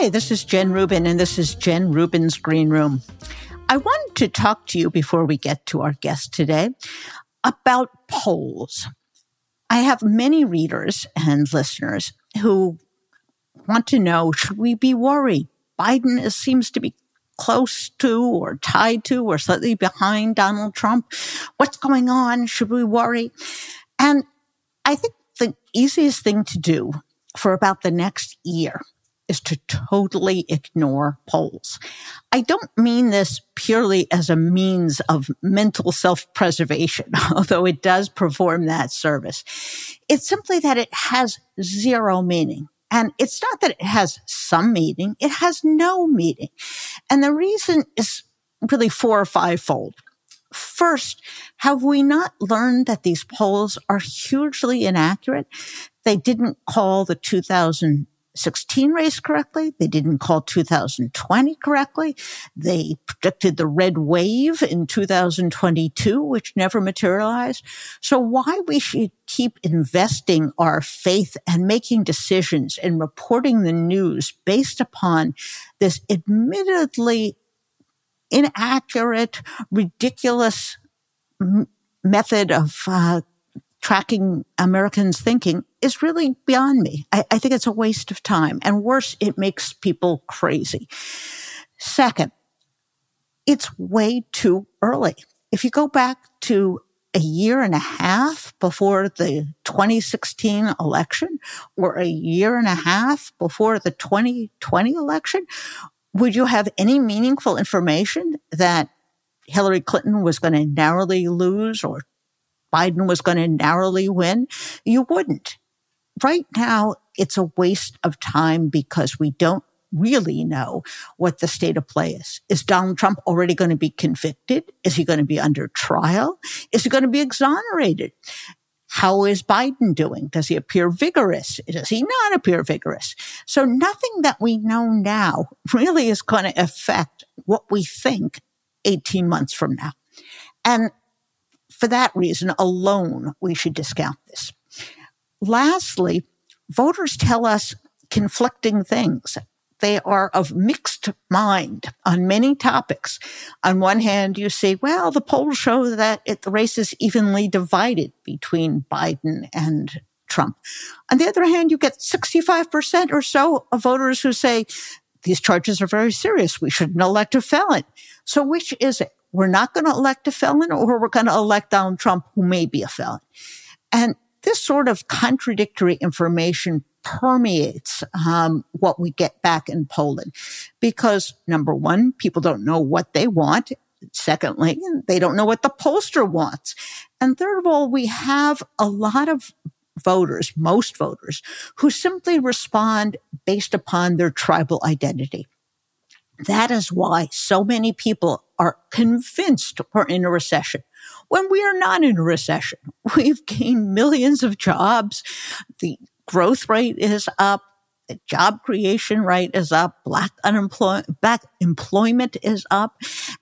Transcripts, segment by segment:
Hi, this is Jen Rubin, and this is Jen Rubin's Green Room. I wanted to talk to you before we get to our guest today about polls. I have many readers and listeners who want to know should we be worried? Biden seems to be close to or tied to or slightly behind Donald Trump. What's going on? Should we worry? And I think the easiest thing to do for about the next year is to totally ignore polls. I don't mean this purely as a means of mental self-preservation, although it does perform that service. It's simply that it has zero meaning. And it's not that it has some meaning, it has no meaning. And the reason is really four or five fold. First, have we not learned that these polls are hugely inaccurate? They didn't call the 2000 16 race correctly. They didn't call 2020 correctly. They predicted the red wave in 2022, which never materialized. So why we should keep investing our faith and making decisions and reporting the news based upon this admittedly inaccurate, ridiculous m- method of uh, tracking Americans' thinking is really beyond me. I, I think it's a waste of time. And worse, it makes people crazy. Second, it's way too early. If you go back to a year and a half before the 2016 election or a year and a half before the 2020 election, would you have any meaningful information that Hillary Clinton was going to narrowly lose or Biden was going to narrowly win? You wouldn't. Right now, it's a waste of time because we don't really know what the state of play is. Is Donald Trump already going to be convicted? Is he going to be under trial? Is he going to be exonerated? How is Biden doing? Does he appear vigorous? Does he not appear vigorous? So nothing that we know now really is going to affect what we think 18 months from now. And for that reason alone, we should discount this. Lastly, voters tell us conflicting things. They are of mixed mind on many topics. On one hand, you say, well, the polls show that it, the race is evenly divided between Biden and Trump. On the other hand, you get 65% or so of voters who say these charges are very serious. We shouldn't elect a felon. So which is it? we're not going to elect a felon or we're going to elect Donald Trump who may be a felon. And this sort of contradictory information permeates um, what we get back in polling because number one, people don't know what they want. Secondly, they don't know what the pollster wants. And third of all, we have a lot of voters, most voters, who simply respond based upon their tribal identity. That is why so many people are convinced we're in a recession when we are not in a recession. We've gained millions of jobs. The growth rate is up. The job creation rate is up. Black unemployment, black employment is up.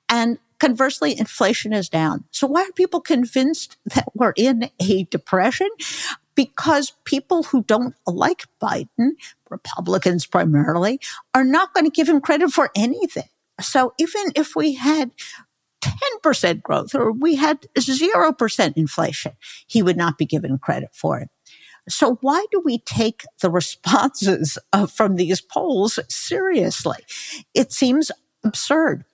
And conversely, inflation is down. So why are people convinced that we're in a depression? because people who don't like Biden, Republicans primarily, are not going to give him credit for anything. So even if we had 10% growth or we had 0% inflation, he would not be given credit for it. So why do we take the responses from these polls seriously? It seems absurd.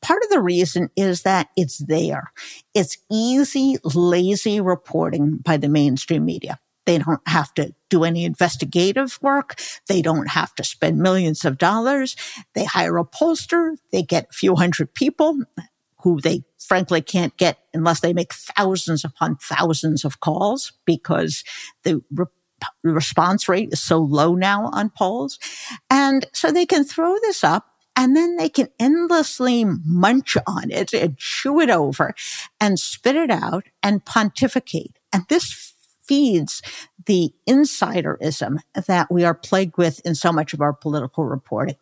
Part of the reason is that it's there. It's easy, lazy reporting by the mainstream media. They don't have to do any investigative work. They don't have to spend millions of dollars. They hire a pollster. They get a few hundred people who they frankly can't get unless they make thousands upon thousands of calls because the re- response rate is so low now on polls. And so they can throw this up and then they can endlessly munch on it and chew it over and spit it out and pontificate. And this feeds the insiderism that we are plagued with in so much of our political reporting.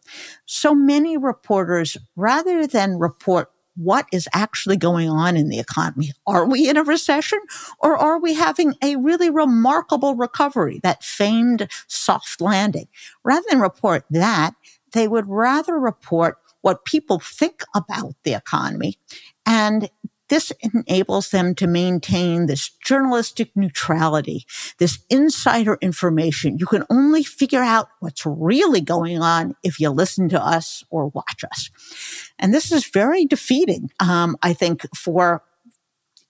So many reporters, rather than report what is actually going on in the economy. Are we in a recession or are we having a really remarkable recovery, that famed soft landing? Rather than report that, they would rather report what people think about the economy. And this enables them to maintain this journalistic neutrality, this insider information. You can only figure out what's really going on if you listen to us or watch us. And this is very defeating, um, I think, for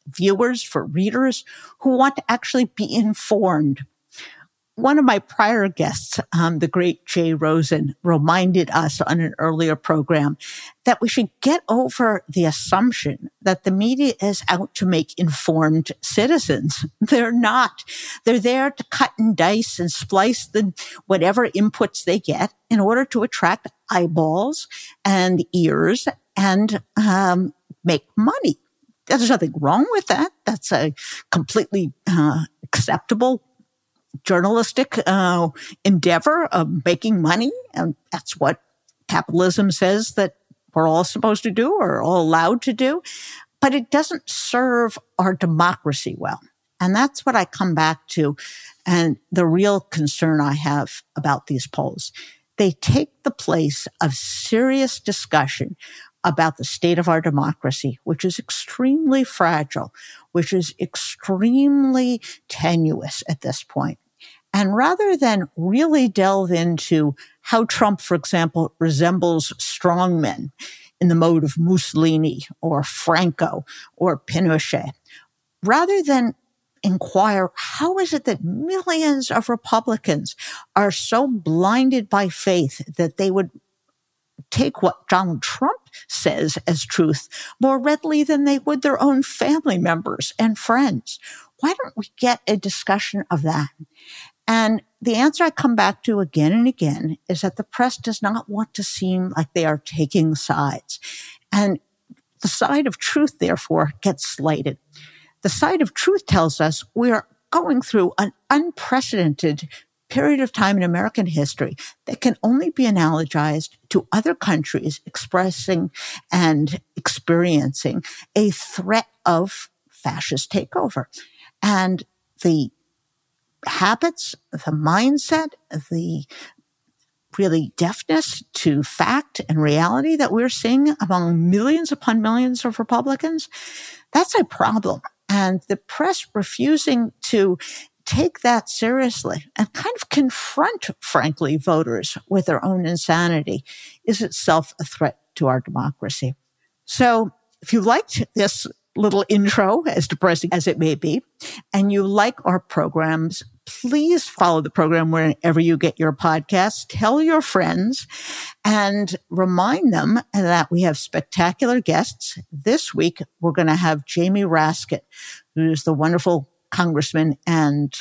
viewers, for readers who want to actually be informed one of my prior guests, um, the great Jay Rosen, reminded us on an earlier program that we should get over the assumption that the media is out to make informed citizens. They're not. They're there to cut and dice and splice the whatever inputs they get in order to attract eyeballs and ears and um, make money. There's nothing wrong with that. That's a completely uh, acceptable journalistic uh, endeavor of making money. And that's what capitalism says that we're all supposed to do or all allowed to do. But it doesn't serve our democracy well. And that's what I come back to. And the real concern I have about these polls. They take the place of serious discussion about the state of our democracy, which is extremely fragile, which is extremely tenuous at this point. And rather than really delve into how Trump, for example, resembles strongmen in the mode of Mussolini or Franco or Pinochet, rather than inquire how is it that millions of Republicans are so blinded by faith that they would take what Donald Trump says as truth more readily than they would their own family members and friends. Why don't we get a discussion of that? And the answer I come back to again and again is that the press does not want to seem like they are taking sides. And the side of truth, therefore, gets slighted. The side of truth tells us we are going through an unprecedented period of time in American history that can only be analogized to other countries expressing and experiencing a threat of fascist takeover. And the habits, the mindset, the really deafness to fact and reality that we're seeing among millions upon millions of Republicans, that's a problem. And the press refusing to take that seriously and kind of confront, frankly, voters with their own insanity is itself a threat to our democracy. So if you liked this little intro, as depressing as it may be, and you like our programs, please follow the program wherever you get your podcasts. Tell your friends and remind them that we have spectacular guests. This week, we're going to have Jamie Raskin, who's the wonderful congressman and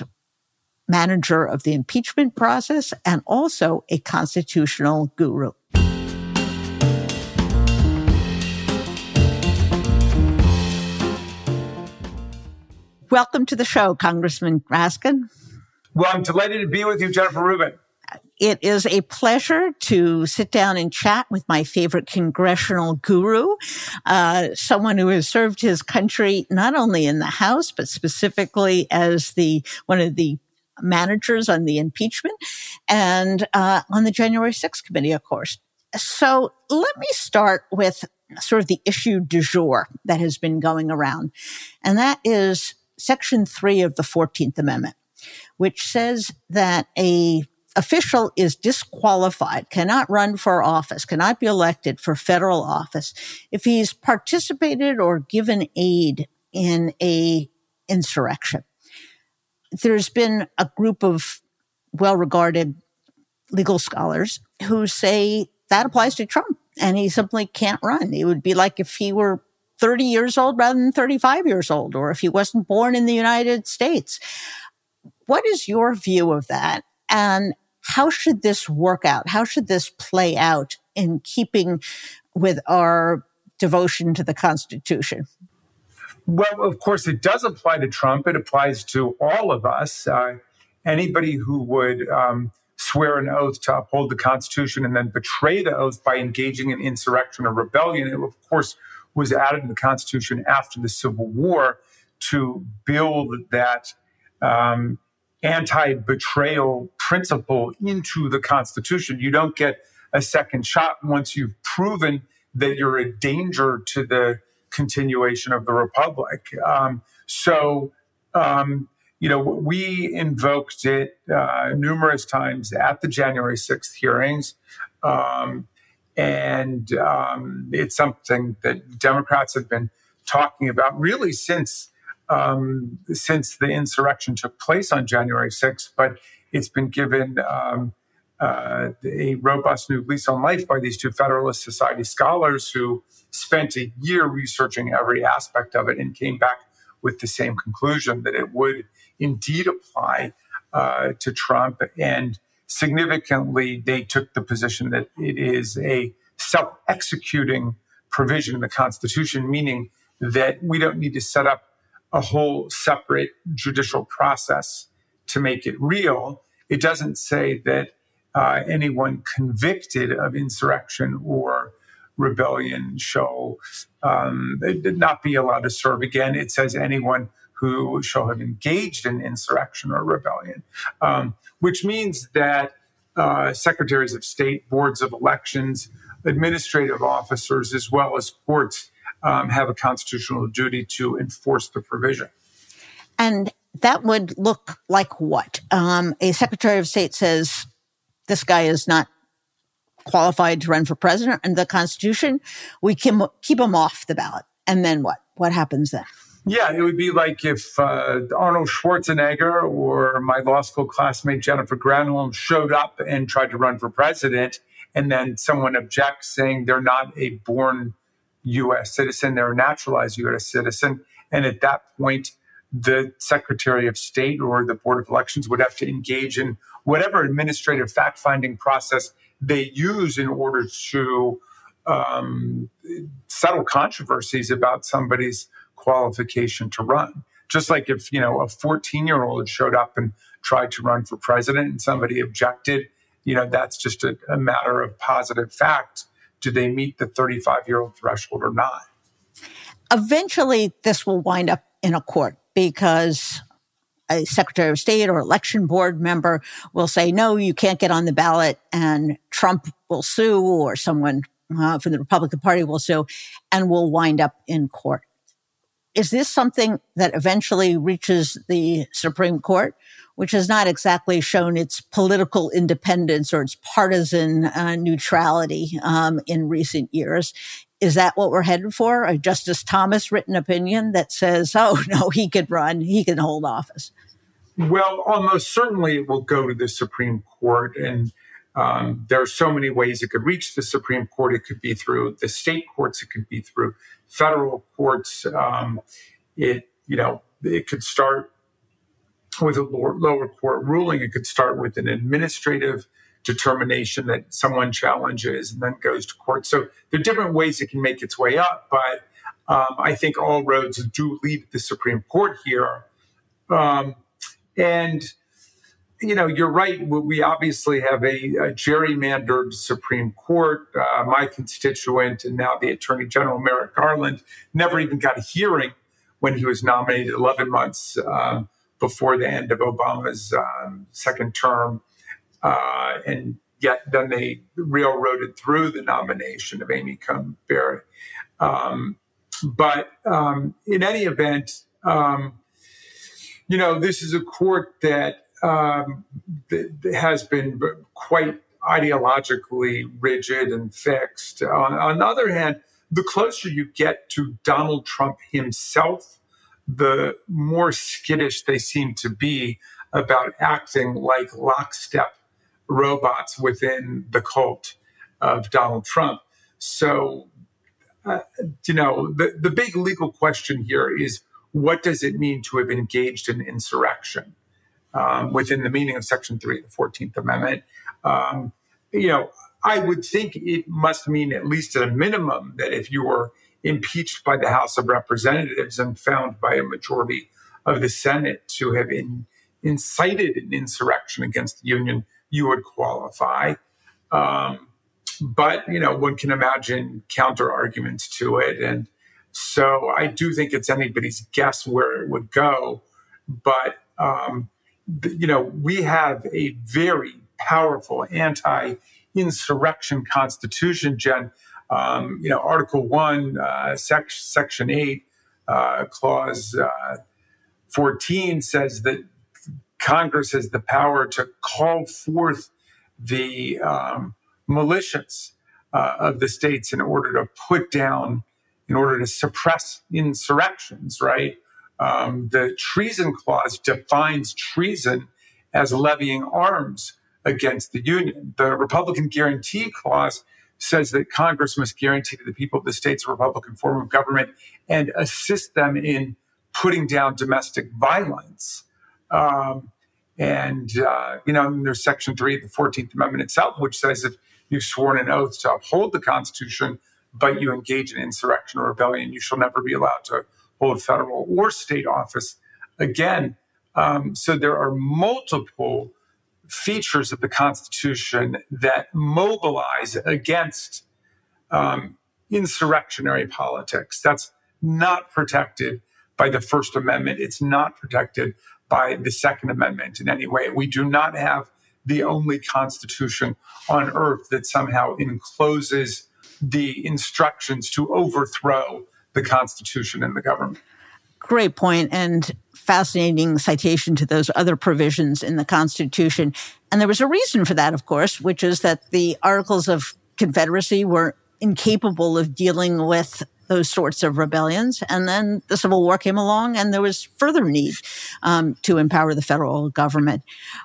manager of the impeachment process and also a constitutional guru. Welcome to the show, Congressman Raskin. Well, I'm delighted to be with you, Jennifer Rubin. It is a pleasure to sit down and chat with my favorite congressional guru, uh, someone who has served his country not only in the House, but specifically as the one of the managers on the impeachment and uh, on the January 6th committee, of course. So let me start with sort of the issue du jour that has been going around, and that is Section 3 of the 14th Amendment which says that a official is disqualified, cannot run for office, cannot be elected for federal office if he's participated or given aid in a insurrection. There's been a group of well-regarded legal scholars who say that applies to Trump and he simply can't run. It would be like if he were 30 years old rather than 35 years old, or if he wasn't born in the United States. What is your view of that? And how should this work out? How should this play out in keeping with our devotion to the Constitution? Well, of course, it does apply to Trump. It applies to all of us. Uh, anybody who would um, swear an oath to uphold the Constitution and then betray the oath by engaging in insurrection or rebellion, it, of course, was added to the Constitution after the Civil War to build that um, anti betrayal principle into the Constitution. You don't get a second shot once you've proven that you're a danger to the continuation of the republic. Um, so, um, you know, we invoked it uh, numerous times at the January 6th hearings. Um, and um, it's something that Democrats have been talking about really since um, since the insurrection took place on January 6th. But it's been given um, uh, a robust new lease on life by these two Federalist Society scholars who spent a year researching every aspect of it and came back with the same conclusion that it would indeed apply uh, to Trump. And significantly, they took the position that it is a self executing provision in the Constitution, meaning that we don't need to set up a whole separate judicial process to make it real. It doesn't say that uh, anyone convicted of insurrection or rebellion shall um, not be allowed to serve again. It says anyone who shall have engaged in insurrection or rebellion, um, which means that uh, secretaries of state, boards of elections, administrative officers, as well as courts um, have a constitutional duty to enforce the provision. And that would look like what? Um, a secretary of state says, this guy is not qualified to run for president under the Constitution, we can keep him off the ballot. And then what? What happens then? Yeah, it would be like if uh, Arnold Schwarzenegger or my law school classmate Jennifer Granholm showed up and tried to run for president, and then someone objects saying they're not a born U.S. citizen, they're a naturalized U.S. citizen. And at that point, the Secretary of State or the Board of Elections would have to engage in whatever administrative fact finding process they use in order to um, settle controversies about somebody's qualification to run. Just like if, you know, a 14 year old showed up and tried to run for president and somebody objected, you know, that's just a, a matter of positive fact. Do they meet the 35 year old threshold or not? Eventually, this will wind up in a court because a secretary of state or election board member will say, no, you can't get on the ballot and Trump will sue or someone uh, from the Republican Party will sue and will wind up in court. Is this something that eventually reaches the Supreme Court, which has not exactly shown its political independence or its partisan uh, neutrality um, in recent years? Is that what we're headed for? A Justice Thomas written opinion that says, oh, no, he could run, he can hold office? Well, almost certainly it will go to the Supreme Court. And um, there are so many ways it could reach the Supreme Court. It could be through the state courts, it could be through federal courts. Um, it, you know, it could start with a lower court ruling. It could start with an administrative determination that someone challenges and then goes to court. So there are different ways it can make its way up, but um, I think all roads do lead to the Supreme Court here. Um, and you know, you're right. We obviously have a, a gerrymandered Supreme Court. Uh, my constituent and now the Attorney General Merrick Garland never even got a hearing when he was nominated 11 months uh, before the end of Obama's um, second term. Uh, and yet then they railroaded through the nomination of Amy Coney Barrett. Um, but um, in any event, um, you know, this is a court that, um, has been quite ideologically rigid and fixed. On, on the other hand, the closer you get to Donald Trump himself, the more skittish they seem to be about acting like lockstep robots within the cult of Donald Trump. So, uh, you know, the, the big legal question here is what does it mean to have engaged in insurrection um, within the meaning of Section 3 of the 14th Amendment? Um, you know, I would think it must mean, at least at a minimum, that if you were impeached by the House of Representatives and found by a majority of the Senate to have in, incited an insurrection against the Union, you would qualify. Um, but you know, one can imagine counter arguments to it, and so I do think it's anybody's guess where it would go. But um, you know, we have a very powerful anti insurrection constitution, Jen. Um, you know, Article 1, uh, sec- Section 8, uh, Clause uh, 14 says that Congress has the power to call forth the um, militias uh, of the states in order to put down, in order to suppress insurrections, right? Um, the treason clause defines treason as levying arms against the Union. The Republican guarantee clause says that Congress must guarantee to the people of the states a Republican form of government and assist them in putting down domestic violence. Um, and, uh, you know, there's Section 3 of the 14th Amendment itself, which says if you've sworn an oath to uphold the Constitution, but you engage in insurrection or rebellion, you shall never be allowed to hold federal or state office again. Um, so there are multiple features of the Constitution that mobilize against um, insurrectionary politics. That's not protected by the First Amendment. It's not protected by the Second Amendment in any way. We do not have the only constitution on earth that somehow encloses the instructions to overthrow the Constitution and the government. Great point and fascinating citation to those other provisions in the Constitution. And there was a reason for that, of course, which is that the Articles of Confederacy were incapable of dealing with those sorts of rebellions. And then the Civil War came along, and there was further need um, to empower the federal government.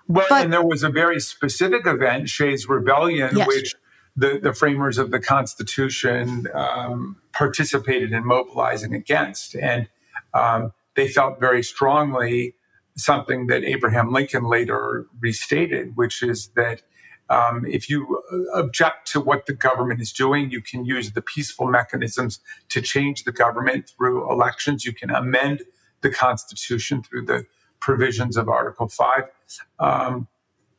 Well, but, and there was a very specific event, Shays Rebellion, yes. which the, the framers of the Constitution um, participated in mobilizing against. And um, they felt very strongly something that Abraham Lincoln later restated, which is that um, if you uh, object to what the government is doing, you can use the peaceful mechanisms to change the government through elections. You can amend the Constitution through the provisions of Article 5. Um,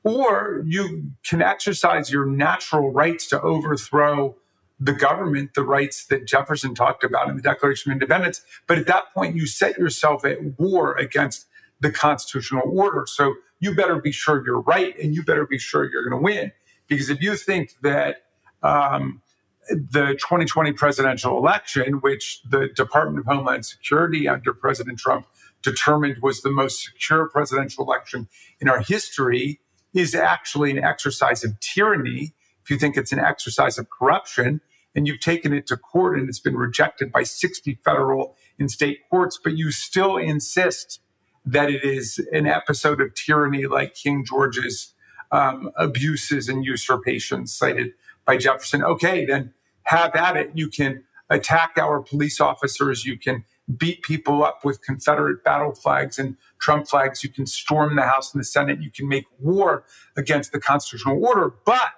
or you can exercise your natural rights to overthrow the government, the rights that Jefferson talked about in the Declaration of Independence. But at that point, you set yourself at war against the constitutional order. So you better be sure you're right and you better be sure you're going to win. Because if you think that um, the 2020 presidential election, which the Department of Homeland Security under President Trump determined was the most secure presidential election in our history, is actually an exercise of tyranny, if you think it's an exercise of corruption, and you've taken it to court and it's been rejected by 60 federal and state courts, but you still insist that it is an episode of tyranny like King George's um, abuses and usurpations cited by Jefferson. Okay, then have at it. You can attack our police officers. You can beat people up with Confederate battle flags and Trump flags. You can storm the House and the Senate. You can make war against the constitutional order. But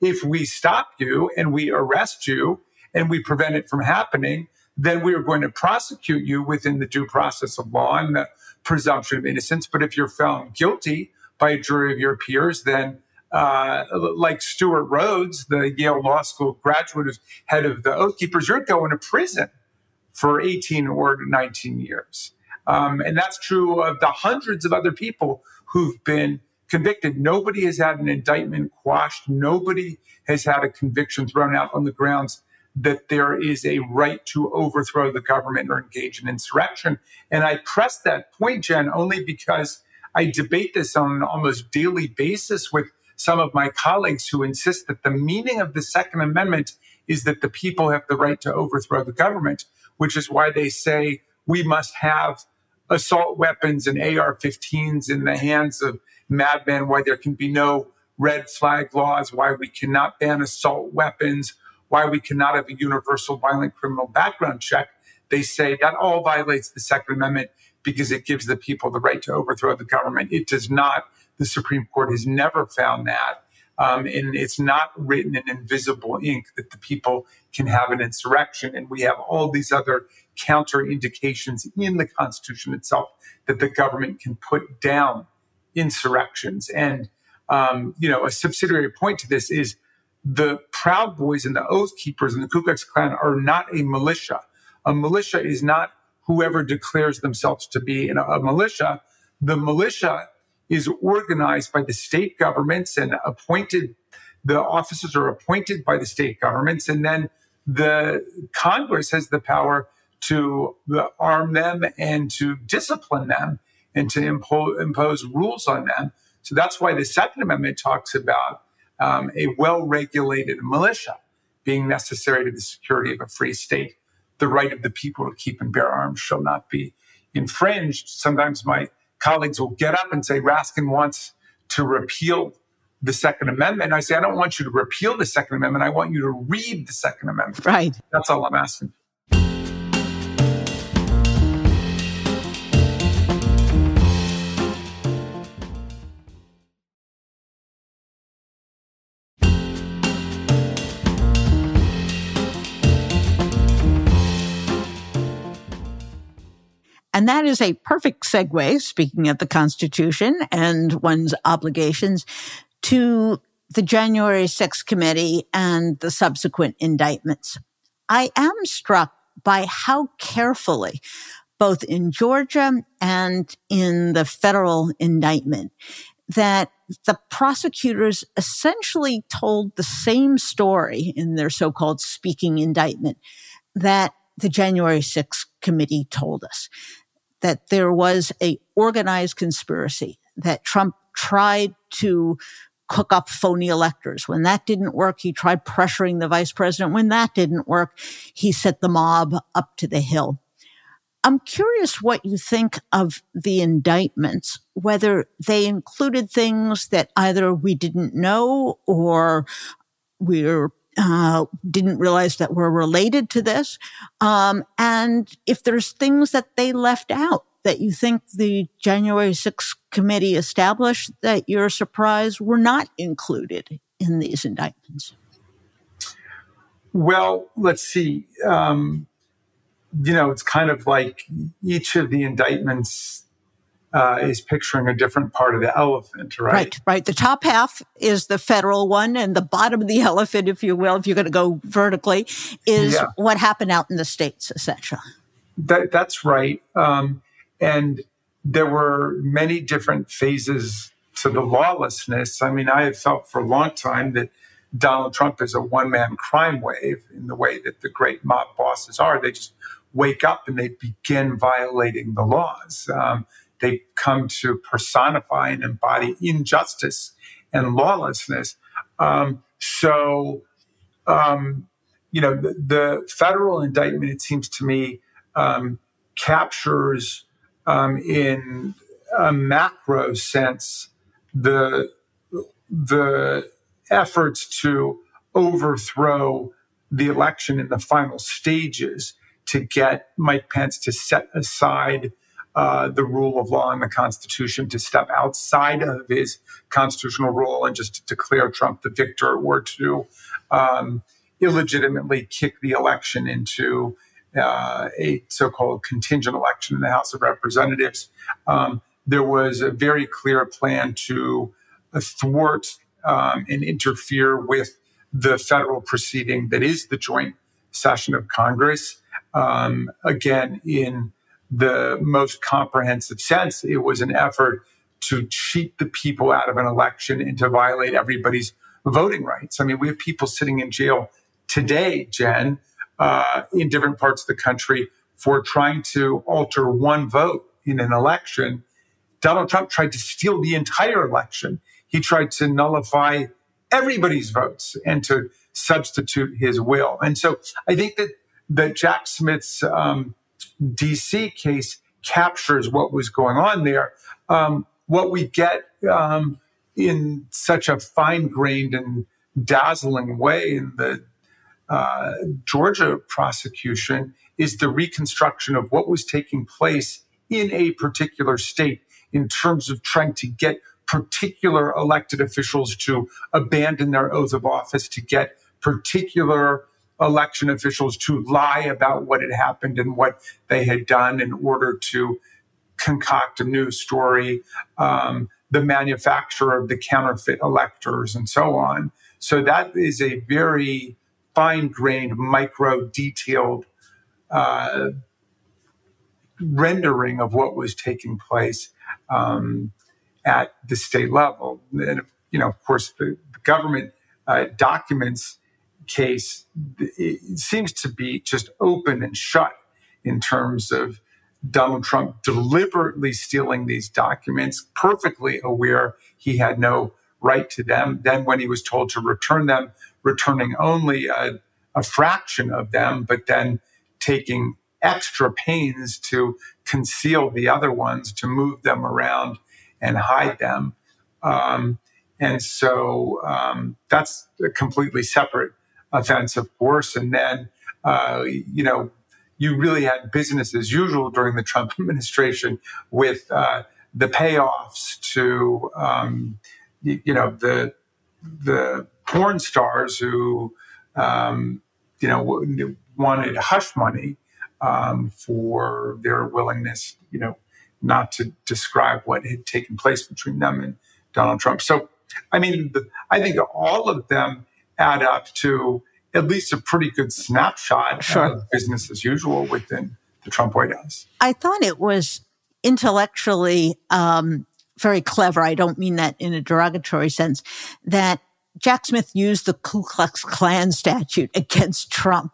if we stop you and we arrest you and we prevent it from happening, then we are going to prosecute you within the due process of law and the presumption of innocence. But if you're found guilty by a jury of your peers, then uh, like Stewart Rhodes, the Yale Law School graduate who's head of the Oath Keepers, you're going to prison for 18 or 19 years. Um, and that's true of the hundreds of other people who've been convicted. Nobody has had an indictment quashed. Nobody has had a conviction thrown out on the grounds that there is a right to overthrow the government or engage in insurrection. And I press that point, Jen, only because I debate this on an almost daily basis with some of my colleagues who insist that the meaning of the Second Amendment is that the people have the right to overthrow the government, which is why they say we must have assault weapons and AR 15s in the hands of madmen, why there can be no red flag laws, why we cannot ban assault weapons, why we cannot have a universal violent criminal background check. They say that all violates the Second Amendment because it gives the people the right to overthrow the government. It does not. The Supreme Court has never found that. Um, and it's not written in invisible ink that the people can have an insurrection. And we have all these other counter indications in the Constitution itself that the government can put down insurrections. And, um, you know, a subsidiary point to this is the Proud Boys and the Oath Keepers and the Ku Klux Klan are not a militia. A militia is not whoever declares themselves to be a, a militia. The militia is organized by the state governments and appointed the officers are appointed by the state governments, and then the Congress has the power to arm them and to discipline them and to impo- impose rules on them. So that's why the Second Amendment talks about um, a well regulated militia being necessary to the security of a free state. The right of the people to keep and bear arms shall not be infringed. Sometimes my colleagues will get up and say Raskin wants to repeal the Second Amendment. I say, I don't want you to repeal the Second Amendment. I want you to read the Second Amendment. Right. That's all I'm asking. And that is a perfect segue, speaking of the Constitution and one's obligations, to the January 6th committee and the subsequent indictments. I am struck by how carefully, both in Georgia and in the federal indictment, that the prosecutors essentially told the same story in their so-called speaking indictment that the January 6th committee told us that there was a organized conspiracy that Trump tried to cook up phony electors. When that didn't work, he tried pressuring the vice president. When that didn't work, he set the mob up to the hill. I'm curious what you think of the indictments, whether they included things that either we didn't know or we're uh, didn't realize that were related to this. Um, and if there's things that they left out that you think the January 6th committee established that you're surprised were not included in these indictments? Well, let's see. Um, you know, it's kind of like each of the indictments uh, is picturing a different part of the elephant, right? Right, right. The top half is the federal one, and the bottom of the elephant, if you will, if you're going to go vertically, is yeah. what happened out in the states, essentially. That, that's right. Um, and there were many different phases to the lawlessness. I mean, I have felt for a long time that Donald Trump is a one man crime wave in the way that the great mob bosses are. They just wake up and they begin violating the laws. Um, they come to personify and embody injustice and lawlessness. Um, so, um, you know, the, the, federal indictment, it seems to me, um, captures um, in a macro sense the the efforts to overthrow the election in the final stages to get Mike Pence to set aside uh, the rule of law and the Constitution, to step outside of his constitutional role and just to declare Trump the victor or to um, illegitimately kick the election into uh, a so called contingent election in the House of Representatives. Um, there was a very clear plan to thwart um, and interfere with the federal proceeding that is the joint session of Congress. Um, again, in the most comprehensive sense. It was an effort to cheat the people out of an election and to violate everybody's voting rights. I mean, we have people sitting in jail today, Jen, uh, in different parts of the country for trying to alter one vote in an election. Donald Trump tried to steal the entire election. He tried to nullify everybody's votes and to substitute his will. And so I think that that Jack Smith's um, DC case captures what was going on there. Um, what we get um, in such a fine grained and dazzling way in the uh, Georgia prosecution is the reconstruction of what was taking place in a particular state in terms of trying to get particular elected officials to abandon their oath of office, to get particular election officials to lie about what had happened and what they had done in order to concoct a new story, um, the manufacture of the counterfeit electors, and so on. So that is a very fine grained, micro detailed uh, rendering of what was taking place um, at the state level. And, you know, of course, the, the government uh, documents case it seems to be just open and shut in terms of Donald Trump deliberately stealing these documents, perfectly aware he had no right to them. Then, when he was told to return them, returning only a, a fraction of them, but then taking extra pains to conceal the other ones, to move them around and hide them. Um, and so um, that's a completely separate offense, of course. And then, uh, you know, you really had business as usual during the Trump administration with uh, the payoffs to, um, you, you, know, the the porn stars who, um, you know, wanted hush money um, for their willingness, you know, not to describe what had taken place between them and Donald Trump. So, I mean, I think all of them add up to at least a pretty good snapshot sure. of business as usual within the Trump White House. I thought it was intellectually um, very clever. I don't mean that in a derogatory sense. That Jack Smith used the Ku Klux Klan statute against Trump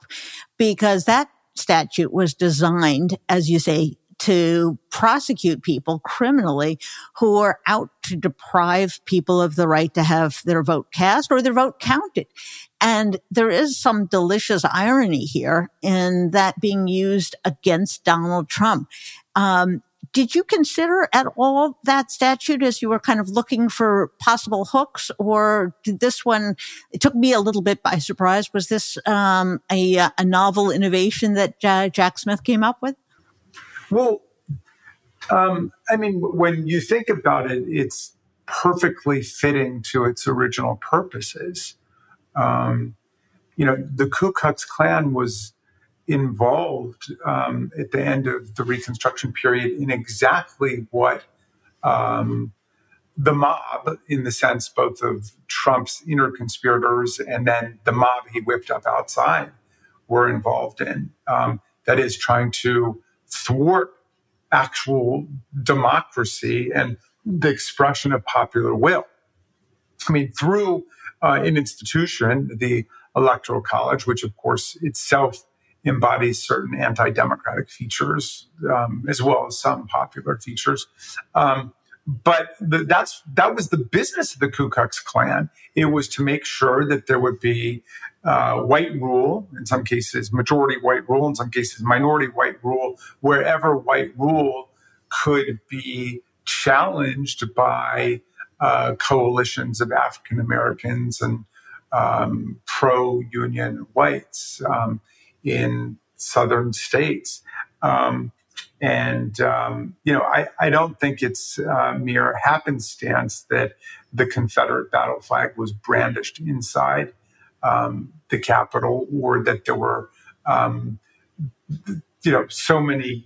because that statute was designed, as you say, to prosecute people criminally who are out to deprive people of the right to have their vote cast or their vote counted. And there is some delicious irony here in that being used against Donald Trump. Um, did you consider at all that statute as you were kind of looking for possible hooks, or did this one? It took me a little bit by surprise. Was this um, a, a, novel innovation that uh, Jack Smith came up with? Well, um, I mean, when you think about it, it's perfectly fitting to its original purposes. Um, you know, the Ku Klux Klan was involved um, at the end of the Reconstruction period in exactly what um, the mob, in the sense both of Trump's inner conspirators and then the mob he whipped up outside, were involved in. Um, that is, trying to thwart actual democracy and the expression of popular will. I mean, through uh, an institution, the Electoral College, which of course itself embodies certain anti-democratic features um, as well as some popular features. Um, but the, that's that was the business of the Ku Klux Klan. It was to make sure that there would be uh, white rule, in some cases majority white rule, in some cases minority white rule, wherever white rule could be challenged by uh, coalitions of African Americans and um, pro-union whites. Um, in southern states. Um, and, um, you know, I, I, don't think it's uh, mere happenstance that the Confederate battle flag was brandished inside um, the Capitol or that there were, um, you know, so many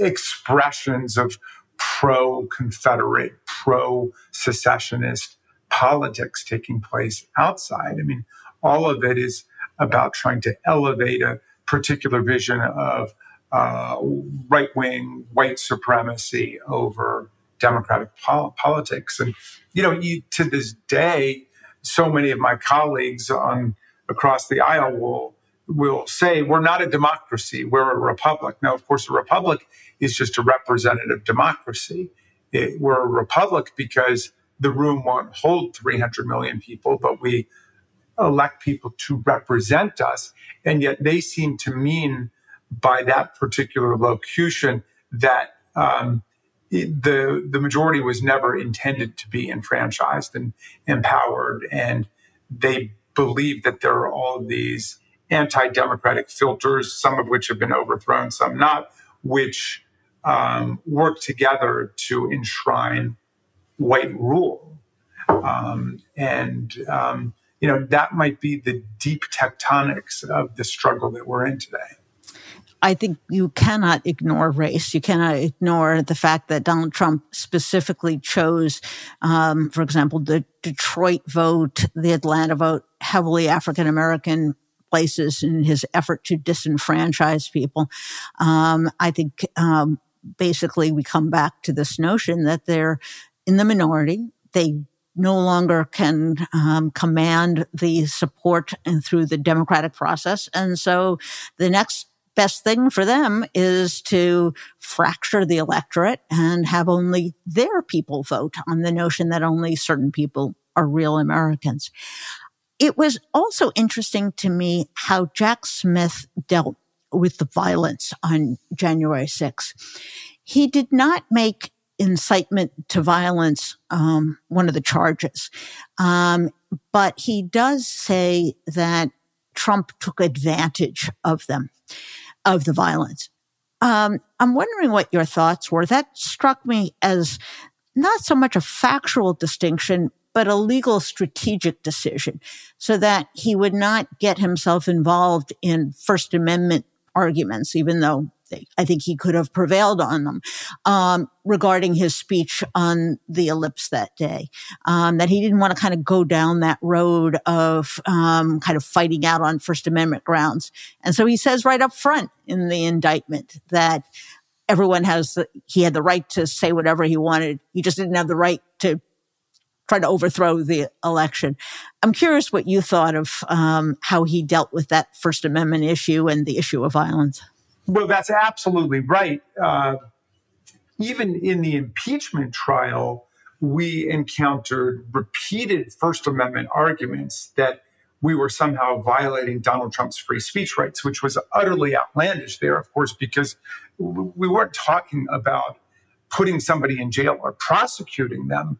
expressions of pro Confederate, pro secessionist politics taking place outside. I mean, all of it is about trying to elevate a particular vision of uh, right wing white supremacy over democratic pol- politics. And, you know, you, to this day, so many of my colleagues on across the aisle will will say we're not a democracy we're a republic now of course a republic is just a representative democracy it, we're a republic because the room won't hold 300 million people but we elect people to represent us. And yet they seem to mean by that particular locution that um, the the majority was never intended to be enfranchised and empowered, and they believe that there are all these anti-democratic filters, some of which have been overthrown, some not, which um, work together to enshrine white rule. Um, and um, you know, that might be the deep tectonics of the struggle that we're in today. I think you cannot ignore race. You cannot ignore the fact that Donald Trump specifically chose, um, for example, the Detroit vote, the Atlanta vote, heavily African American places in his effort to disenfranchise people. Um, I think um, basically we come back to this notion that they're in the minority. They no longer can um, command the support and through the democratic process. And so the next best thing for them is to fracture the electorate and have only their people vote on the notion that only certain people are real Americans. It was also interesting to me how Jack Smith dealt with the violence on January 6th. He did not make incitement to violence um, one of the charges, um, but he does say that Trump took advantage of them of the violence. Um, I'm wondering what your thoughts were. That struck me as not so much a factual distinction, but a legal strategic decision so that he would not get himself involved in First Amendment arguments, even though I think he could have prevailed on them um, regarding his speech on the ellipse that day. Um, that he didn't want to kind of go down that road of um, kind of fighting out on First Amendment grounds, and so he says right up front in the indictment that everyone has the, he had the right to say whatever he wanted. He just didn't have the right to try to overthrow the election. I'm curious what you thought of um, how he dealt with that First Amendment issue and the issue of violence. Well, that's absolutely right. Uh, even in the impeachment trial, we encountered repeated First Amendment arguments that we were somehow violating Donald Trump's free speech rights, which was utterly outlandish there, of course, because we weren't talking about putting somebody in jail or prosecuting them.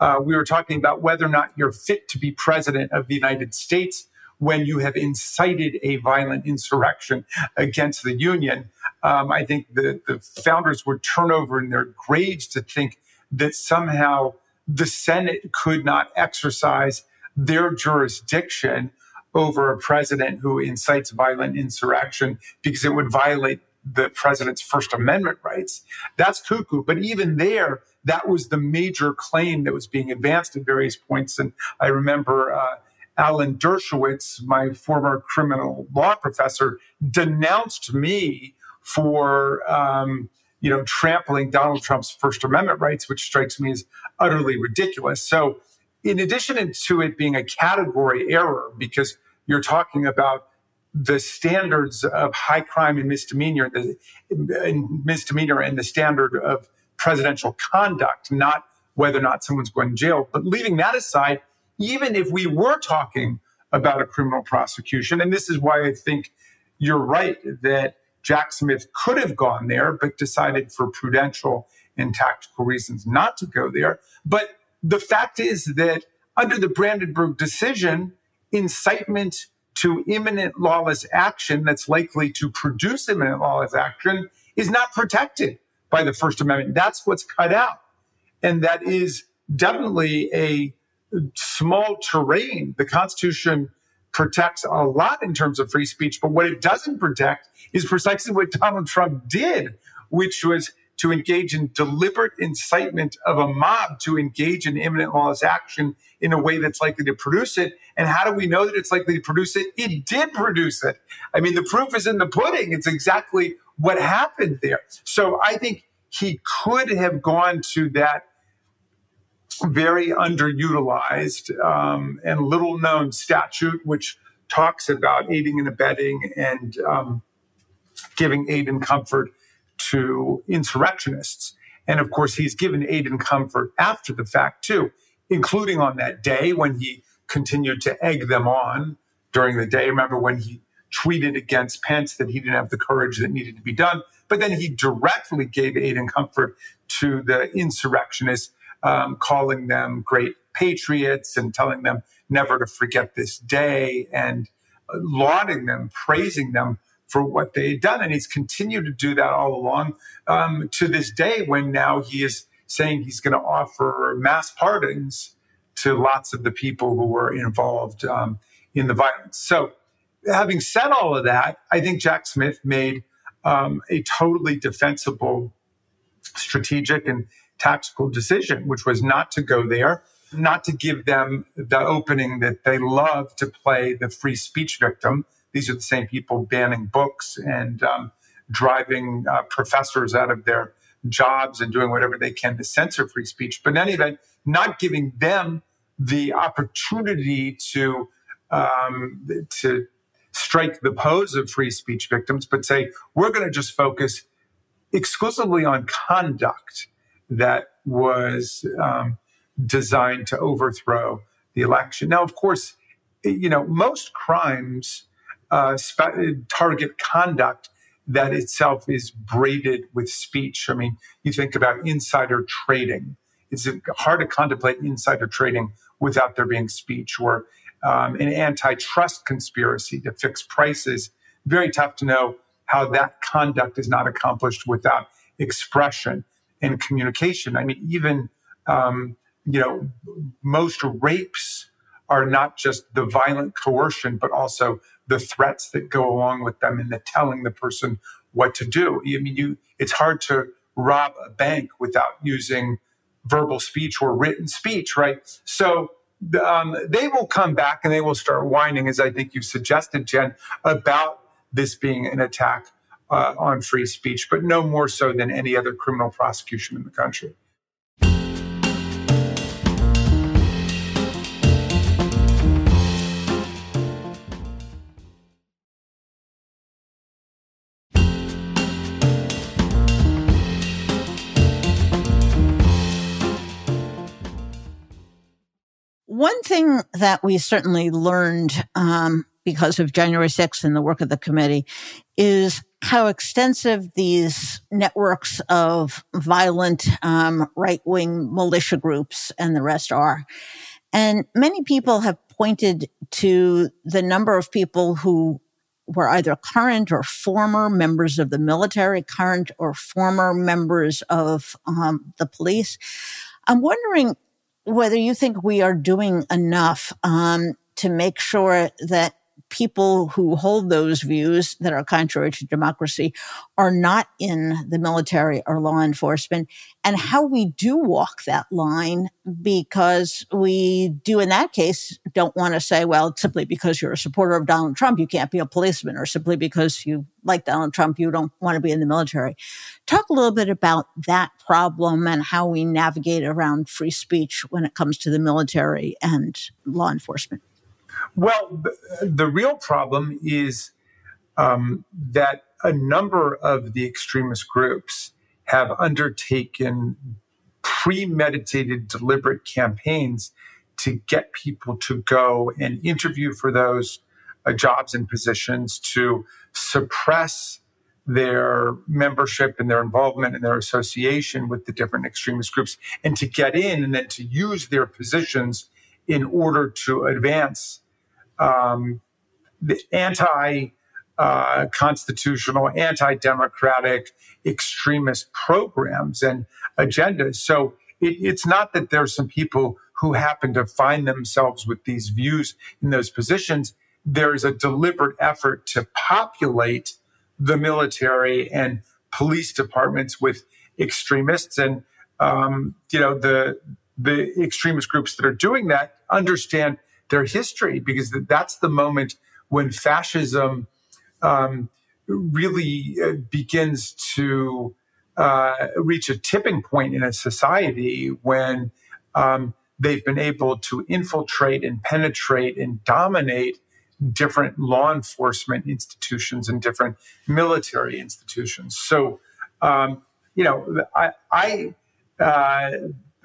Uh, we were talking about whether or not you're fit to be president of the United States when you have incited a violent insurrection against the union. Um, I think the, the founders would turn over in their graves to think that somehow the Senate could not exercise their jurisdiction over a president who incites violent insurrection because it would violate the president's First Amendment rights. That's cuckoo. But even there, that was the major claim that was being advanced at various points. And I remember uh, Alan Dershowitz, my former criminal law professor, denounced me for um, you know trampling Donald Trump's First Amendment rights, which strikes me as utterly ridiculous. So, in addition to it being a category error, because you're talking about the standards of high crime and misdemeanor, the and misdemeanor, and the standard of presidential conduct, not whether or not someone's going to jail. But leaving that aside, even if we were talking about a criminal prosecution. And this is why I think you're right that Jack Smith could have gone there, but decided for prudential and tactical reasons not to go there. But the fact is that under the Brandenburg decision, incitement to imminent lawless action that's likely to produce imminent lawless action is not protected by the First Amendment. That's what's cut out. And that is definitely a small terrain. The Constitution protects a lot in terms of free speech, but what it doesn't protect is precisely what Donald Trump did, which was to engage in deliberate incitement of a mob to engage in imminent lawless action in a way that's likely to produce it. And how do we know that it's likely to produce it? It did produce it. I mean, the proof is in the pudding. It's exactly what happened there. So I think he could have gone to that very underutilized um, and little known statute, which talks about aiding and abetting and um, giving aid and comfort to insurrectionists. And of course, he's given aid and comfort after the fact, too, including on that day when he continued to egg them on during the day. Remember when he tweeted against Pence that he didn't have the courage that needed to be done. But then he directly gave aid and comfort to the insurrectionists um, calling them great patriots and telling them never to forget this day and lauding them, praising them for what they had done. And he's continued to do that all along um, to this day when now he is saying he's going to offer mass pardons to lots of the people who were involved um, in the violence. So, having said all of that, I think Jack Smith made um, a totally defensible strategic and tactical decision, which was not to go there, not to give them the opening that they love to play the free speech victim. These are the same people banning books and um, driving uh, professors out of their jobs and doing whatever they can to censor free speech. But in any event, not giving them the opportunity to um, to strike the pose of free speech victims, but say we're going to just focus exclusively on conduct that was um, designed to overthrow the election. Now, of course, you know most crimes uh, target conduct that itself is braided with speech. I mean, you think about insider trading. It's hard to contemplate insider trading without there being speech or um, an antitrust conspiracy to fix prices. Very tough to know how that conduct is not accomplished without expression and communication. I mean, even um, you know, most rapes are not just the violent coercion, but also the threats that go along with them and the telling the person what to do. I mean, you it's hard to rob a bank without using verbal speech or written speech, right? So um, they will come back and they will start whining, as I think you suggested, Jen, about this being an attack uh, on free speech, but no more so than any other criminal prosecution in the country. One thing that we certainly learned um, because of January 6th and the work of the committee is how extensive these networks of violent um, right wing militia groups and the rest are. And many people have pointed to the number of people who were either current or former members of the military, current or former members of um, the police. I'm wondering whether you think we are doing enough um, to make sure that people who hold those views that are contrary to democracy are not in the military or law enforcement. And how we do walk that line because we do in that case don't want to say well simply because you're a supporter of Donald Trump you can't be a policeman or simply because you like Donald Trump you don't want to be in the military. Talk a little bit about that problem and how we navigate around free speech when it comes to the military and law enforcement well, the real problem is um, that a number of the extremist groups have undertaken premeditated, deliberate campaigns to get people to go and interview for those uh, jobs and positions, to suppress their membership and their involvement and their association with the different extremist groups, and to get in and then to use their positions in order to advance um, the anti uh, constitutional, anti democratic, extremist programs and agendas. So it, it's not that there's some people who happen to find themselves with these views in those positions. There's a deliberate effort to populate the military and police departments with extremists. And, um, you know, the, the extremist groups that are doing that understand their history because that's the moment when fascism um, really uh, begins to uh, reach a tipping point in a society when um, they've been able to infiltrate and penetrate and dominate different law enforcement institutions and different military institutions. So, um, you know, I, I uh,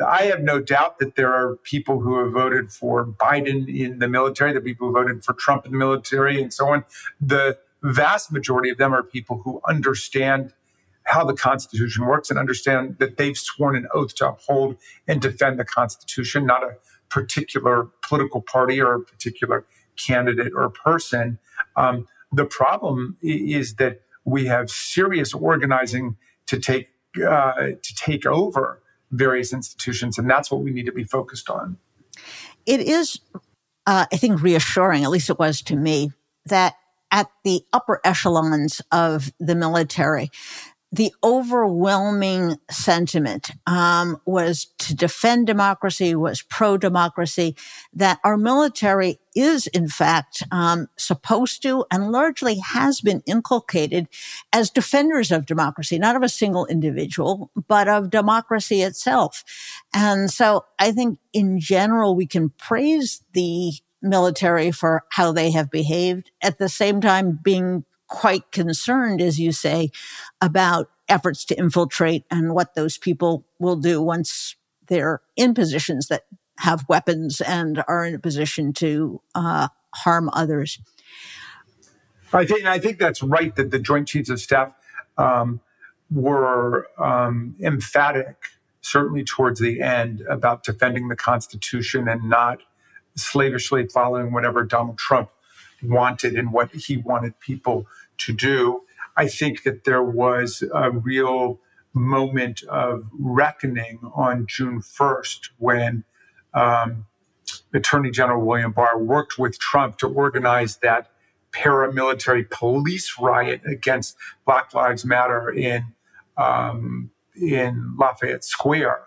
I have no doubt that there are people who have voted for Biden in the military, the people who voted for Trump in the military, and so on. The vast majority of them are people who understand how the Constitution works and understand that they've sworn an oath to uphold and defend the Constitution, not a particular political party or a particular candidate or person. Um, the problem is that we have serious organizing to take uh, to take over various institutions. And that's what we need to be focused on. It is, uh, I think, reassuring, at least it was to me, that at the upper echelons of the military, the overwhelming sentiment um, was to defend democracy, was pro democracy, that our military is, in fact, um, supposed to and largely has been inculcated as defenders of democracy, not of a single individual, but of democracy itself. And so I think in general, we can praise the military for how they have behaved at the same time being quite concerned, as you say, about efforts to infiltrate and what those people will do once they're in positions that have weapons and are in a position to uh, harm others. I think I think that's right. That the Joint Chiefs of Staff um, were um, emphatic, certainly towards the end, about defending the Constitution and not slavishly following whatever Donald Trump wanted and what he wanted people to do. I think that there was a real moment of reckoning on June 1st when um, Attorney General William Barr worked with Trump to organize that paramilitary police riot against Black Lives Matter in um, in Lafayette Square,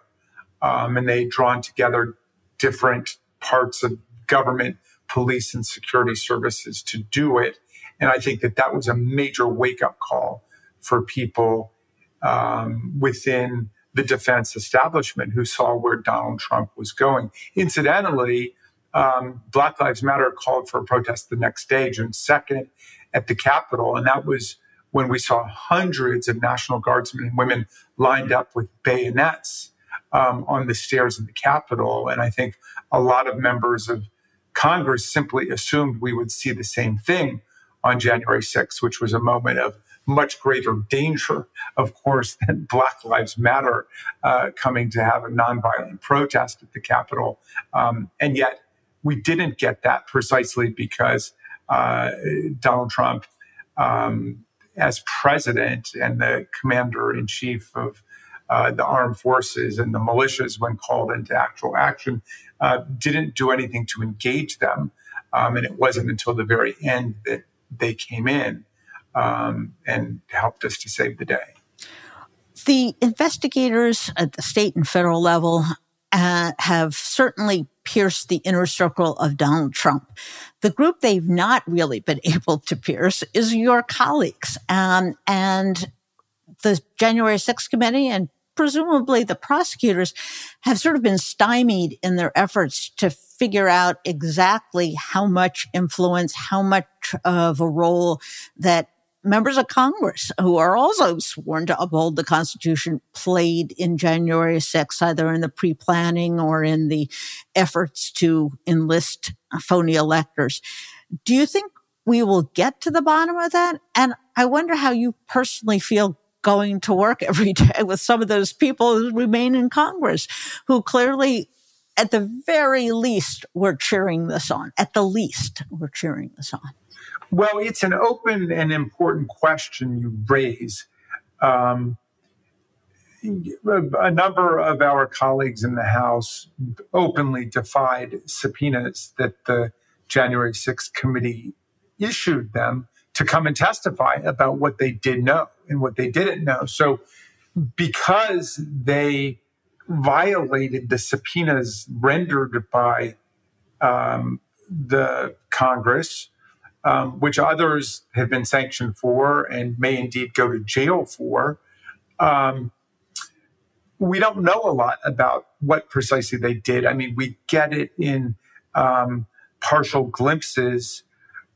um, and they'd drawn together different parts of government, police, and security services to do it. And I think that that was a major wake up call for people um, within the defense establishment who saw where Donald Trump was going. Incidentally, um, Black Lives Matter called for a protest the next day, June 2nd, at the Capitol. And that was when we saw hundreds of National Guardsmen and women lined up with bayonets um, on the stairs of the Capitol. And I think a lot of members of Congress simply assumed we would see the same thing on January 6th, which was a moment of much greater danger, of course, than Black Lives Matter uh, coming to have a nonviolent protest at the Capitol. Um, and yet, we didn't get that precisely because uh, Donald Trump, um, as president and the commander in chief of uh, the armed forces and the militias, when called into actual action, uh, didn't do anything to engage them. Um, and it wasn't until the very end that they came in um, and helped us to save the day. The investigators at the state and federal level uh, have certainly pierced the inner circle of Donald Trump. The group they've not really been able to pierce is your colleagues. Um, and the January 6th committee and presumably the prosecutors have sort of been stymied in their efforts to figure out exactly how much influence, how much of a role that members of Congress who are also sworn to uphold the Constitution played in January 6th, either in the pre planning or in the efforts to enlist phony electors. Do you think we will get to the bottom of that? And I wonder how you personally feel going to work every day with some of those people who remain in Congress who clearly at the very least were cheering this on. At the least, we're cheering this on. Well, it's an open and important question you raise. Um, a number of our colleagues in the House openly defied subpoenas that the January 6th committee issued them to come and testify about what they did know and what they didn't know. So, because they violated the subpoenas rendered by um, the Congress, um, which others have been sanctioned for and may indeed go to jail for. Um, we don't know a lot about what precisely they did. I mean, we get it in um, partial glimpses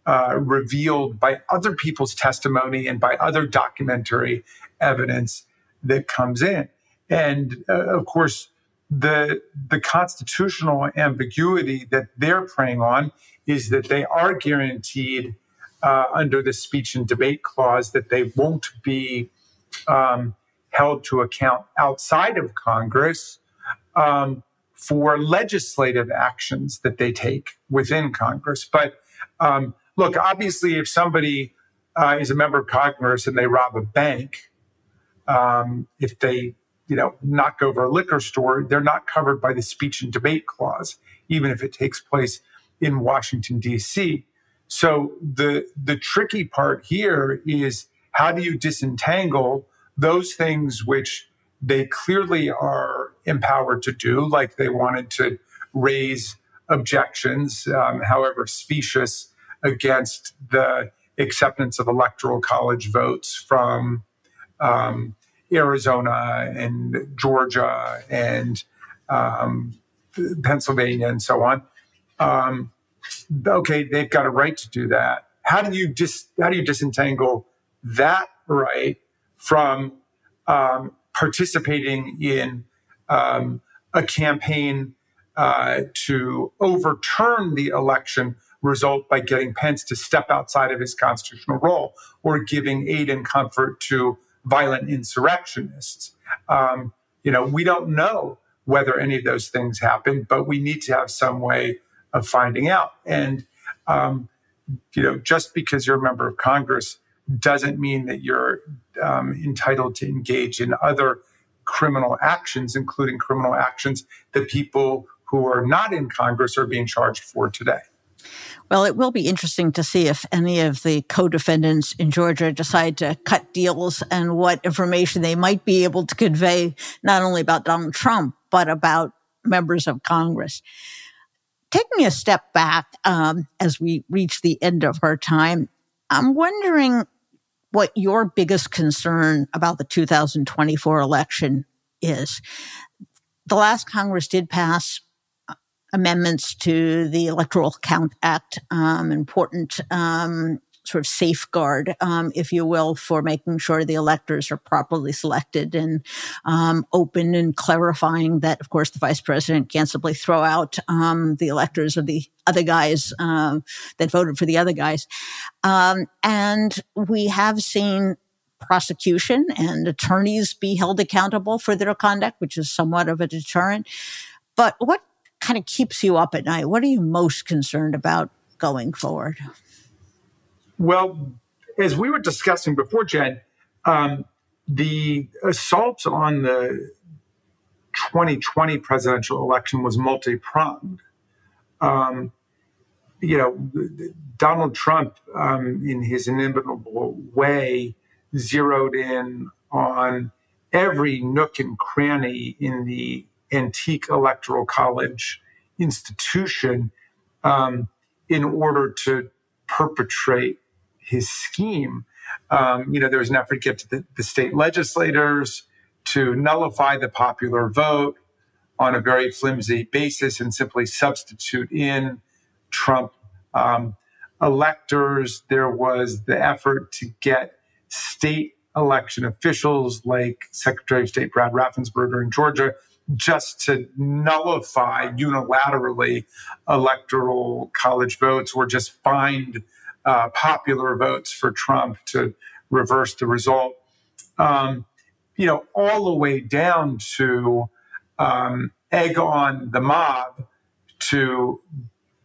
uh, revealed by other people's testimony and by other documentary evidence that comes in. And uh, of course, the the constitutional ambiguity that they're preying on is that they are guaranteed uh, under the speech and debate clause that they won't be um, held to account outside of Congress um, for legislative actions that they take within Congress. But um, look, obviously, if somebody uh, is a member of Congress and they rob a bank, um, if they you know, knock over a liquor store, they're not covered by the speech and debate clause, even if it takes place in Washington, D.C. So the the tricky part here is how do you disentangle those things which they clearly are empowered to do, like they wanted to raise objections, um, however specious, against the acceptance of electoral college votes from um, Arizona and Georgia and um, Pennsylvania and so on. Um, okay, they've got a right to do that. How do you dis- how do you disentangle that right from um, participating in um, a campaign uh, to overturn the election result by getting Pence to step outside of his constitutional role or giving aid and comfort to violent insurrectionists. Um, you know, we don't know whether any of those things happened, but we need to have some way of finding out. And, um, you know, just because you're a member of Congress doesn't mean that you're um, entitled to engage in other criminal actions, including criminal actions that people who are not in Congress are being charged for today. Well, it will be interesting to see if any of the co-defendants in Georgia decide to cut deals and what information they might be able to convey, not only about Donald Trump, but about members of Congress. Taking a step back um, as we reach the end of our time, I'm wondering what your biggest concern about the 2024 election is. The last Congress did pass amendments to the Electoral Count Act, um, important um, sort of safeguard, um, if you will, for making sure the electors are properly selected and um, open and clarifying that, of course, the vice president can't simply throw out um, the electors of the other guys um, that voted for the other guys. and we have seen prosecution and attorneys be held accountable for their conduct, which is somewhat of a deterrent. But what kind of keeps you up at night? What are you most concerned about going forward? Well, as we were discussing before, Jen, um, the assault on the 2020 presidential election was multi pronged. Um, you know, Donald Trump, um, in his inimitable way, zeroed in on every nook and cranny in the antique electoral college institution um, in order to perpetrate his scheme. Um, you know, there was an effort to get to the, the, state legislators to nullify the popular vote on a very flimsy basis and simply substitute in Trump um, electors. There was the effort to get state election officials like Secretary of State Brad Raffensperger in Georgia just to nullify unilaterally electoral college votes or just find uh, popular votes for Trump to reverse the result. Um, you know, all the way down to um, egg on the mob to,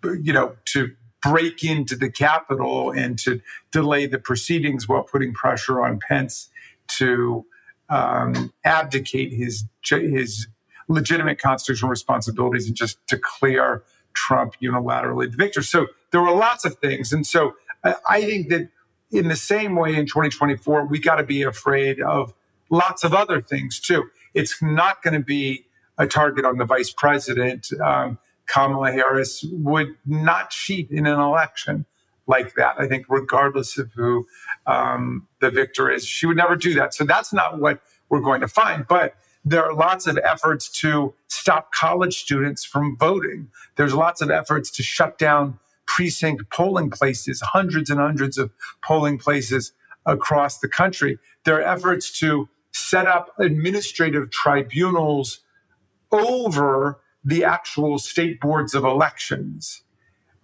you know, to break into the Capitol and to delay the proceedings while putting pressure on Pence to um, abdicate his his legitimate constitutional responsibilities and just declare Trump unilaterally the victor. So there were lots of things. And so I think that in the same way in 2024, we got to be afraid of lots of other things too. It's not going to be a target on the vice president. Um, Kamala Harris would not cheat in an election like that. I think, regardless of who um, the victor is, she would never do that. So that's not what we're going to find. But there are lots of efforts to stop college students from voting. There's lots of efforts to shut down precinct polling places, hundreds and hundreds of polling places across the country. There are efforts to set up administrative tribunals over the actual state boards of elections.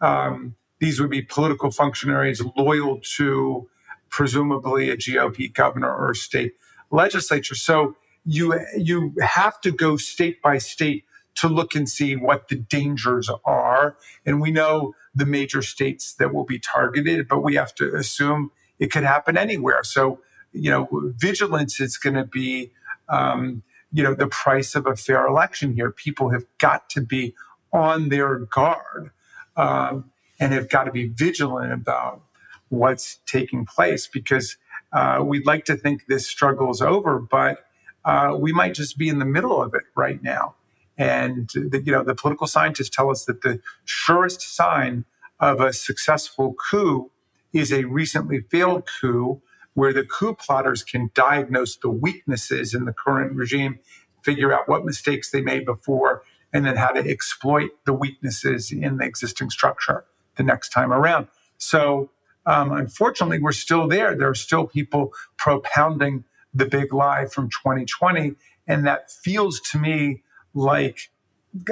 Um, these would be political functionaries loyal to presumably a GOP governor or state legislature. So you you have to go state by state to look and see what the dangers are. And we know the major states that will be targeted, but we have to assume it could happen anywhere. So, you know, vigilance is going to be, um, you know, the price of a fair election here. People have got to be on their guard um, and have got to be vigilant about what's taking place because uh, we'd like to think this struggle is over, but uh, we might just be in the middle of it right now. And the, you know, the political scientists tell us that the surest sign of a successful coup is a recently failed coup where the coup plotters can diagnose the weaknesses in the current regime, figure out what mistakes they made before, and then how to exploit the weaknesses in the existing structure the next time around. So, um, unfortunately, we're still there. There are still people propounding the big lie from 2020. And that feels to me like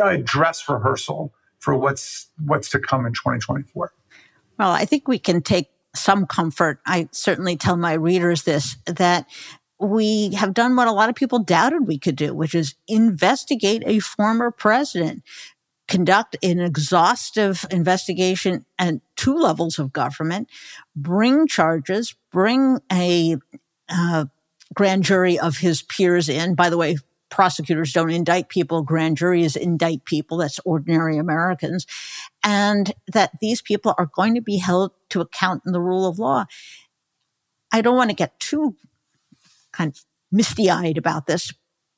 a dress rehearsal for what's what's to come in 2024. Well, I think we can take some comfort. I certainly tell my readers this that we have done what a lot of people doubted we could do, which is investigate a former president, conduct an exhaustive investigation at two levels of government, bring charges, bring a uh, grand jury of his peers in. By the way, prosecutors don't indict people, grand juries indict people. That's ordinary Americans. And that these people are going to be held to account in the rule of law. I don't want to get too kind of misty eyed about this,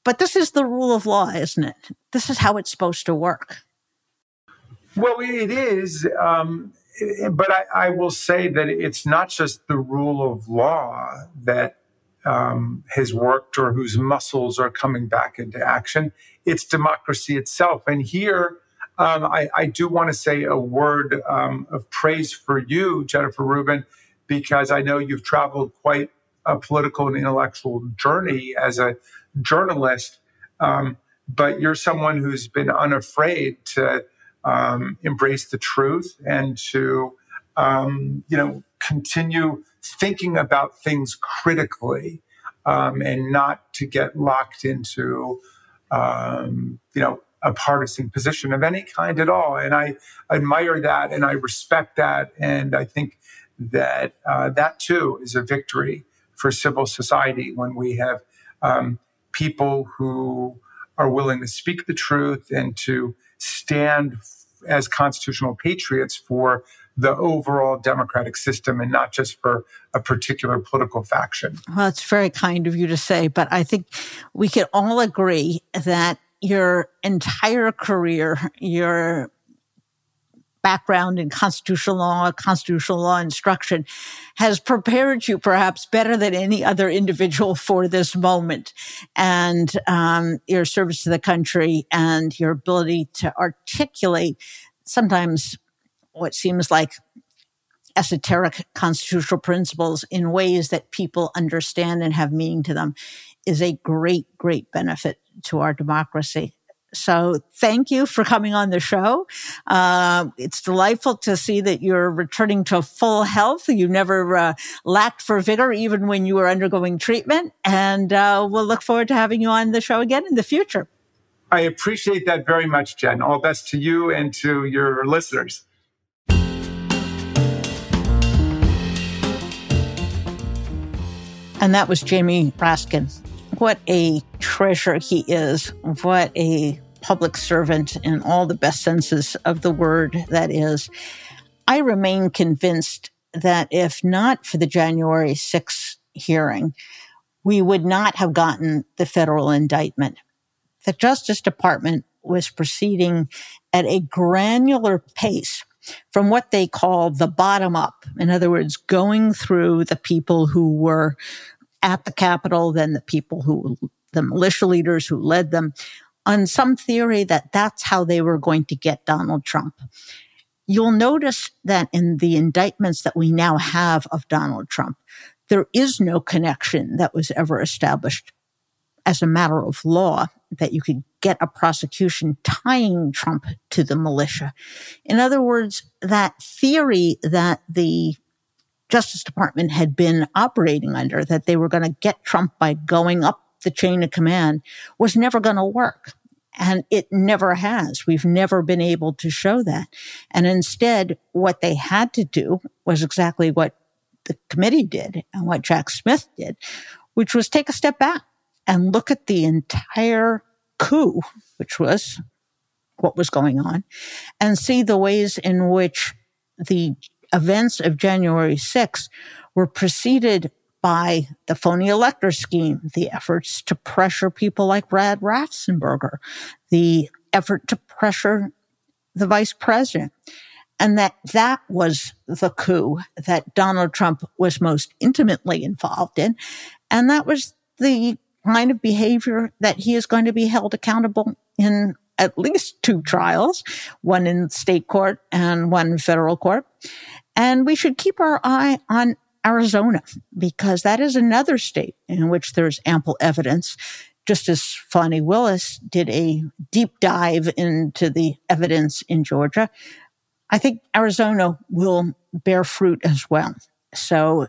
but this is the rule of law, isn't it? This is how it's supposed to work. Well, it is. Um, but I, I, will say that it's not just the rule of law that um, has worked or whose muscles are coming back into action. It's democracy itself. And here, um, I, I, do want to say a word um, of praise for you, Jennifer Rubin, because I know you've traveled quite a political and intellectual journey as a journalist. Um, but you're someone who's been unafraid to um, embrace the truth and to, um, you know, continue thinking about things critically um, and not to get locked into, um, you know, a partisan position of any kind at all. And I admire that and I respect that. And I think that uh, that too is a victory for civil society when we have um, people who are willing to speak the truth and to stand as constitutional patriots for the overall democratic system and not just for a particular political faction. Well, it's very kind of you to say, but I think we can all agree that your entire career, your background in constitutional law, constitutional law instruction has prepared you perhaps better than any other individual for this moment. And um, your service to the country and your ability to articulate sometimes what seems like esoteric constitutional principles in ways that people understand and have meaning to them is a great, great benefit to our democracy. So thank you for coming on the show. Uh, it's delightful to see that you're returning to full health. You never uh, lacked for vigor, even when you were undergoing treatment. And uh, we'll look forward to having you on the show again in the future. I appreciate that very much, Jen. All best to you and to your listeners. And that was Jamie Raskin. What a treasure he is. What a public servant in all the best senses of the word that is. I remain convinced that if not for the January 6th hearing, we would not have gotten the federal indictment the Justice Department was proceeding at a granular pace from what they call the bottom up. In other words, going through the people who were at the Capitol, than the people who, the militia leaders who led them, on some theory that that's how they were going to get Donald Trump. You'll notice that in the indictments that we now have of Donald Trump, there is no connection that was ever established as a matter of law that you could get a prosecution tying Trump to the militia. In other words, that theory that the Justice Department had been operating under, that they were going to get Trump by going up the chain of command, was never going to work. And it never has. We've never been able to show that. And instead, what they had to do was exactly what the committee did and what Jack Smith did, which was take a step back and look at the entire coup, which was what was going on, and see the ways in which the events of January 6th were preceded by the phony elector scheme, the efforts to pressure people like Brad Raffensperger, the effort to pressure the vice president. And that that was the coup that Donald Trump was most intimately involved in. And that was the kind of behavior that he is going to be held accountable in at least two trials, one in state court and one in federal court. And we should keep our eye on Arizona because that is another state in which there's ample evidence. Just as Fani Willis did a deep dive into the evidence in Georgia, I think Arizona will bear fruit as well. So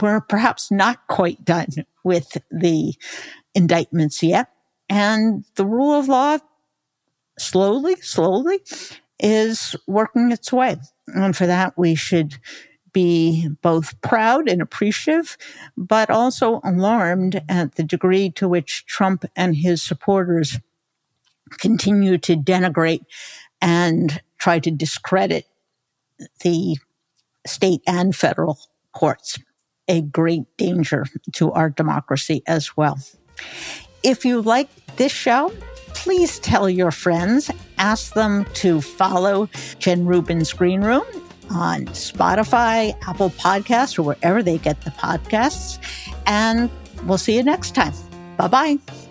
we're perhaps not quite done with the indictments yet. And the rule of law slowly, slowly is working its way. And for that, we should be both proud and appreciative, but also alarmed at the degree to which Trump and his supporters continue to denigrate and try to discredit the state and federal courts. A great danger to our democracy as well. If you like this show, please tell your friends, ask them to follow Jen Rubin's Green Room on Spotify, Apple Podcasts, or wherever they get the podcasts. And we'll see you next time. Bye bye.